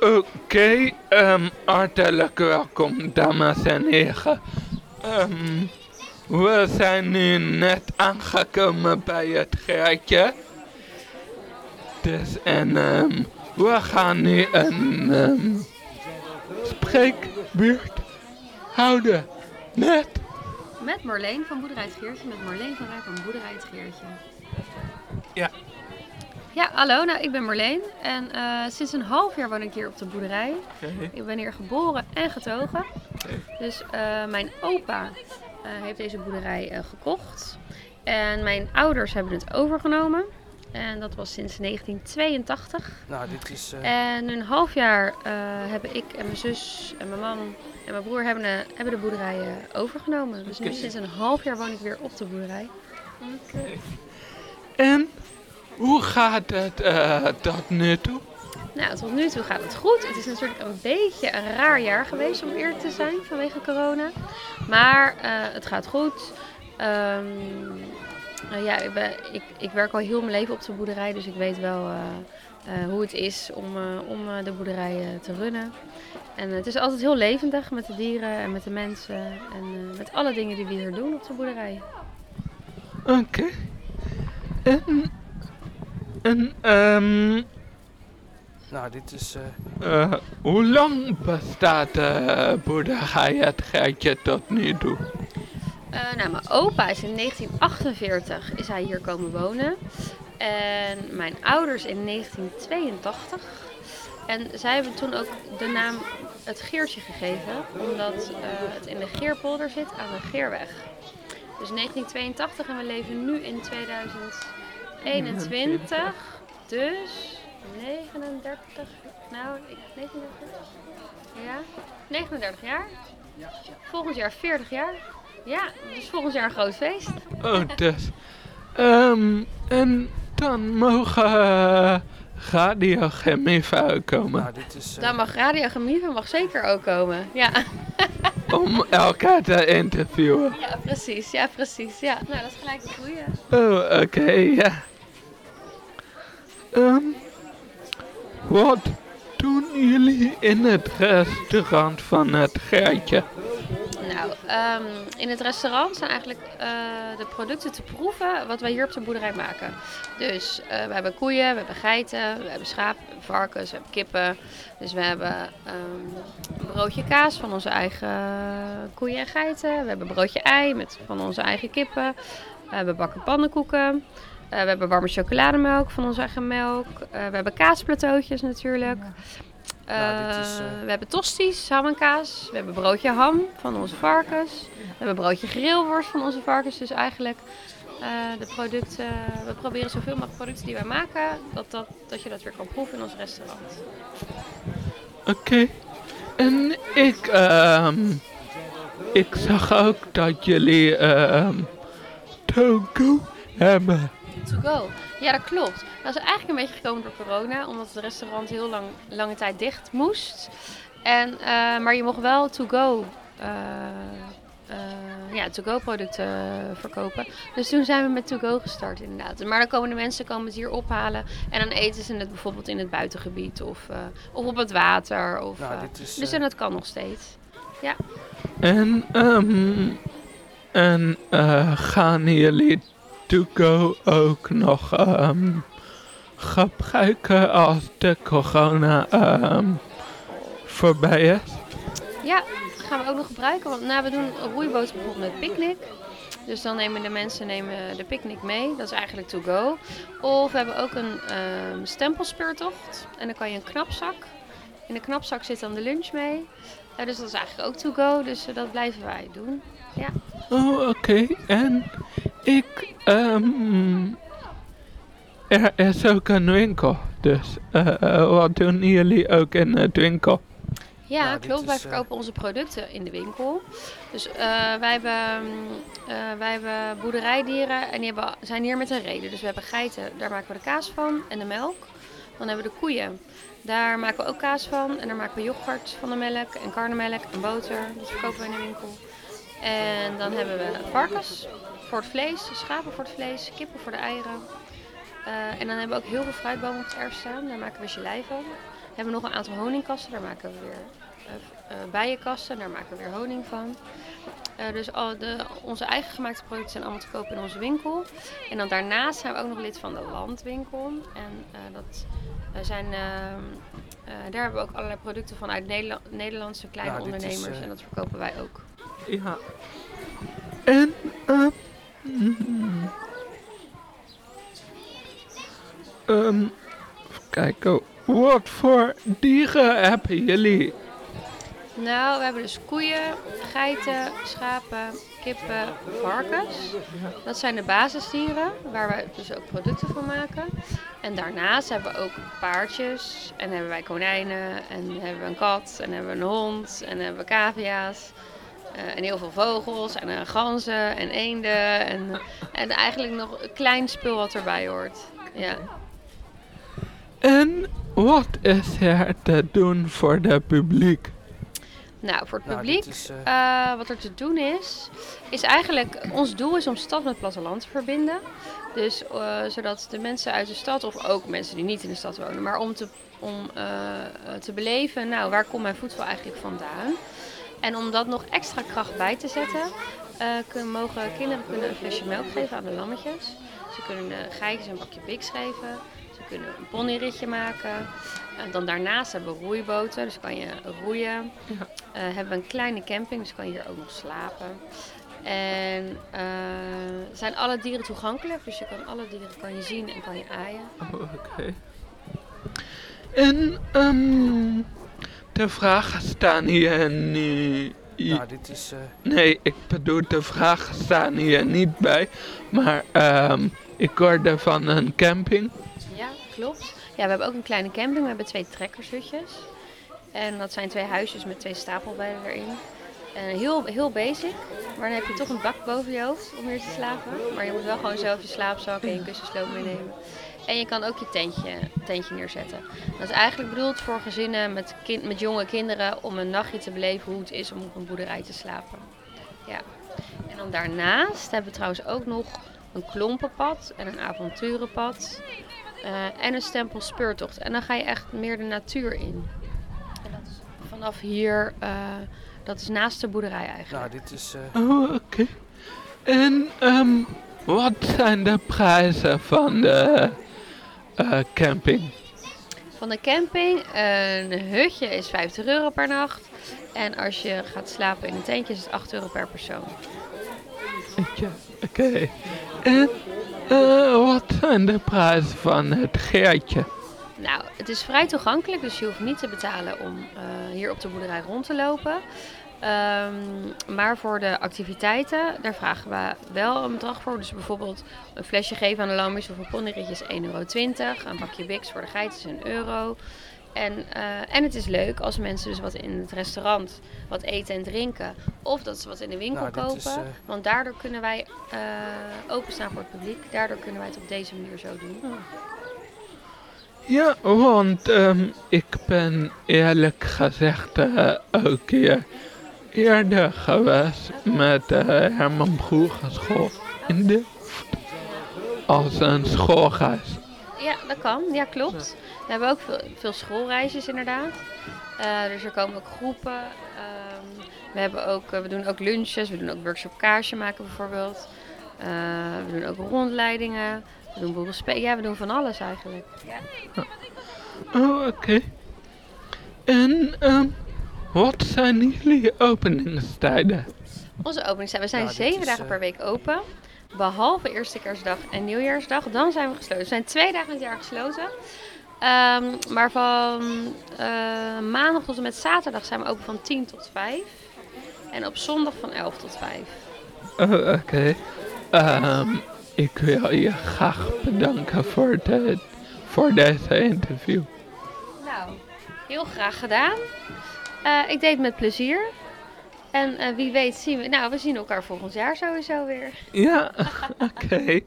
Oké, ehm, hartelijk welkom dames en heren. Ehm, we zijn nu net aangekomen bij het geitje. Dus en ehm, we gaan nu een ehm, spreekbeurt houden met... Met Marleen van Boerderij het Geertje, met Marleen van Rij van Boerderij het Geertje. Ja. Ja, hallo, nou, ik ben Marleen en eh, sinds een half jaar woon ik hier op de boerderij. Ik ben hier geboren en getogen. Dus eh, mijn opa eh, heeft deze boerderij eh, gekocht. En mijn ouders hebben het overgenomen. En dat was sinds 1982. Nou, dit is... eh, En een half jaar eh, hebben ik en mijn zus en mijn man en mijn broer hebben de, hebben de boerderij eh, overgenomen. Dus nu Oké. sinds een half jaar woon ik weer op de boerderij. En hoe gaat het eh, tot nu toe? Nou, tot nu toe gaat het goed. Het is natuurlijk een beetje een raar jaar geweest om eerlijk te zijn vanwege corona. Maar eh, het gaat goed. Ehm, nou ja, ik, ben, ik, ik werk al heel mijn leven op de boerderij, dus ik weet wel eh, hoe het is om, om de boerderij te runnen. En het is altijd heel levendig met de dieren en met de mensen en met alle dingen die we hier doen op de boerderij. Oké. En... En, ehm... nou, dit is... eh, eh, hoe lang bestaat de boerderij het geitje tot nu toe? Eh, nou, mijn opa is in 1948 is hij hier komen wonen. En mijn ouders in 1982. En zij hebben toen ook de naam het Geertje gegeven, omdat het in de Geerpolder zit aan de Geerweg. Dus 1982 en we leven nu in 2021. Dus 39, nou, ik, 39? Ja, 39 jaar. Volgend jaar 40 jaar. Ja, dus volgend jaar een groot feest. Oh, dus. Ehm, en dan mogen uh, radiochemieven uitkomen. nou, dit is... eh, Dan mag Radio Gemieve mag zeker ook komen. Ja. Om elkaar te interviewen. ja, precies. Ja, precies. Ja. Nou, dat is gelijk een goeie. Oh, oké, ja. Ehm, wat doen jullie in het restaurant van het geitje? Nou, ehm, in het restaurant zijn eigenlijk eh, de producten te proeven wat wij hier op de boerderij maken. Dus eh, we hebben koeien, we hebben geiten, we hebben schapen, varkens, we hebben kippen. Dus we hebben ehm, een broodje kaas van onze eigen koeien en geiten. We hebben broodje ei met, van onze eigen kippen. we hebben bakken pannenkoeken. Eh, we hebben warme chocolademelk van onze eigen melk. Eh, we hebben kaasplateautjes natuurlijk. Is, Eh, We hebben tosties, ham en kaas. We hebben broodje ham van onze varkens. We hebben broodje grillworst van onze varkens. Dus eigenlijk eh, de producten, we proberen zoveel mogelijk producten die wij maken, dat, dat, dat je dat weer kan proeven in ons restaurant. Oké. En ik, ehm, ik zag ook dat jullie, ehm, Togo hebben. To go. Ja, dat klopt. Dat is eigenlijk een beetje gekomen door corona, omdat het restaurant heel lang, lange tijd dicht moest. En, eh, maar je mocht wel to go. eh, eh, ja, to-go producten verkopen. Dus toen zijn we met to-go gestart inderdaad. Maar dan komen de mensen komen het hier ophalen en dan eten ze het bijvoorbeeld in het buitengebied of, eh, of op het water. Of, nou, is... dus en dat kan nog steeds. En, ehm, en eh, gaan jullie Togo ook nog ehm, gebruiken als de corona ehm, voorbij is? Ja, dat gaan we ook nog gebruiken. Want nou, we doen roeiboten bijvoorbeeld met picknick. Dus dan nemen de mensen nemen de picknick mee. Dat is eigenlijk to go. Of we hebben ook een ehm stempelspeurtocht. En dan kan je een knapzak. In de knapzak zit dan de lunch mee. Ja, dus dat is eigenlijk ook to go. Dus eh, dat blijven wij doen. Oh, oké. En ik, ehm, er is ook een winkel. Dus eh, wat doen jullie ook in het winkel? Ja, Nou, klopt. Wij is, eh, verkopen onze producten in de winkel. Dus eh, wij, hebben, wij hebben boerderijdieren en die hebben, zijn hier met een reden. Dus we hebben geiten, daar maken we de kaas van en de melk. Dan hebben we de koeien. Daar maken we ook kaas van. En daar maken we yoghurt van de melk en karnemelk en boter. Dat verkopen we in de winkel. En dan hebben we varkens voor het vlees, schapen voor het vlees, kippen voor de eieren. Eh, en dan hebben we ook heel veel fruitbomen op het erf staan. Daar maken we gelei van. hebben nog een aantal honingkasten, daar maken we weer uh, bijenkasten, daar maken we weer honing van. dus al de, onze eigen gemaakte producten zijn allemaal te kopen in onze winkel. En dan daarnaast zijn we ook nog lid van de landwinkel. En dat zijn, ehm, daar hebben we ook allerlei producten van uit Nederland, Nederlandse kleine ondernemers. en dat verkopen wij ook. Ja. En... Mm, um, kijken, wat voor dieren hebben jullie? Nou, we hebben dus koeien, geiten, schapen, kippen, varkens. Dat zijn de basisdieren waar we dus ook producten van maken. En daarnaast hebben we ook paardjes en hebben wij konijnen en hebben we een kat en hebben we een hond en hebben we cavia's. Uh, en heel veel vogels en uh, ganzen en eenden en, en eigenlijk nog een klein spul wat erbij hoort. Ja. En wat is er te doen voor het publiek? Nou, voor het nou, publiek, uh, wat er te doen is, is eigenlijk, ons doel is om stad met platteland te verbinden. Dus uh, zodat de mensen uit de stad, of ook mensen die niet in de stad wonen, maar om te, om, uh, te beleven, nou, waar komt mijn voedsel eigenlijk vandaan? En om dat nog extra kracht bij te zetten, kunnen, mogen kinderen kunnen een flesje melk geven aan de lammetjes. Ze kunnen de geitjes een bakje biks geven kunnen een ponyritje maken. En dan daarnaast hebben we roeiboten, dus kan je roeien. Ja. Uh, hebben we een kleine camping, dus kan je hier ook nog slapen. En uh, zijn alle dieren toegankelijk, dus je kan alle dieren kan je zien en kan je aaien. Oh, Oké. En um, de vragen staan hier niet. Ja, dit is. Uh... Nee, ik bedoel, de vragen staan hier niet bij. Maar um, ik hoorde van een camping klopt. Ja, we hebben ook een kleine camping. We hebben twee trekkershutjes. En dat zijn twee huisjes met twee stapelbedden erin. En heel, heel basic. Maar dan heb je toch een dak boven je hoofd om hier te slapen. Maar je moet wel gewoon zelf je slaapzak en je kussensloop meenemen. En je kan ook je tentje, tentje neerzetten. Dat is eigenlijk bedoeld voor gezinnen met, kind, met jonge kinderen om een nachtje te beleven hoe het is om op een boerderij te slapen. Ja. En dan daarnaast hebben we trouwens ook nog een klompenpad en een avonturenpad. Uh, en een stempel speurtocht. En dan ga je echt meer de natuur in. En dat is vanaf hier, uh, dat is naast de boerderij eigenlijk. Nou, dit is... Uh... Oh, oké. En um, wat zijn de prijzen van de camping? Van de camping, een hutje is 50 euro per nacht. En als je gaat slapen in een tentje is het 8 euro per persoon. Oké. Okay. En uh, wat zijn de prijzen van het geertje? Nou, het is vrij toegankelijk, dus je hoeft niet te betalen om uh, hier op de boerderij rond te lopen. Um, maar voor de activiteiten, daar vragen we wel een bedrag voor. Dus bijvoorbeeld een flesje geven aan de lammetjes of een ponyritje is 1,20 euro. Een bakje Bix voor de geiten is een euro. En, uh, en het is leuk als mensen dus wat in het restaurant wat eten en drinken. Of dat ze wat in de winkel nou, kopen. Is, uh... Want daardoor kunnen wij uh, openstaan voor het publiek. Daardoor kunnen wij het op deze manier zo doen. Ja, want um, ik ben eerlijk gezegd ook hier eerder geweest met de Herman Broeger school in de als een schoolhuis. Ja, dat kan. Ja, klopt. We hebben ook veel, veel schoolreisjes inderdaad. Uh, dus er komen ook groepen. Um, we, hebben ook, uh, we doen ook lunches. We doen ook workshop kaarsje maken bijvoorbeeld. Uh, we doen ook rondleidingen. We doen boerenspelen. Ja, we doen van alles eigenlijk. Ja. Oh, oké. Okay. En um, wat zijn jullie openingstijden? Onze openingstijden. We zijn zeven dagen per week open. Behalve eerste kerstdag en nieuwjaarsdag. Dan zijn we gesloten. We zijn twee dagen in het jaar gesloten. Um, maar van uh, maandag tot en met zaterdag zijn we open van 10 tot 5. En op zondag van 11 tot 5. Oh, Oké. Okay. Um, ik wil je graag bedanken voor, de, voor deze interview. Nou, heel graag gedaan. Uh, ik deed het met plezier. En uh, wie weet zien we... Nou, we zien elkaar volgend jaar sowieso weer. Ja, oké.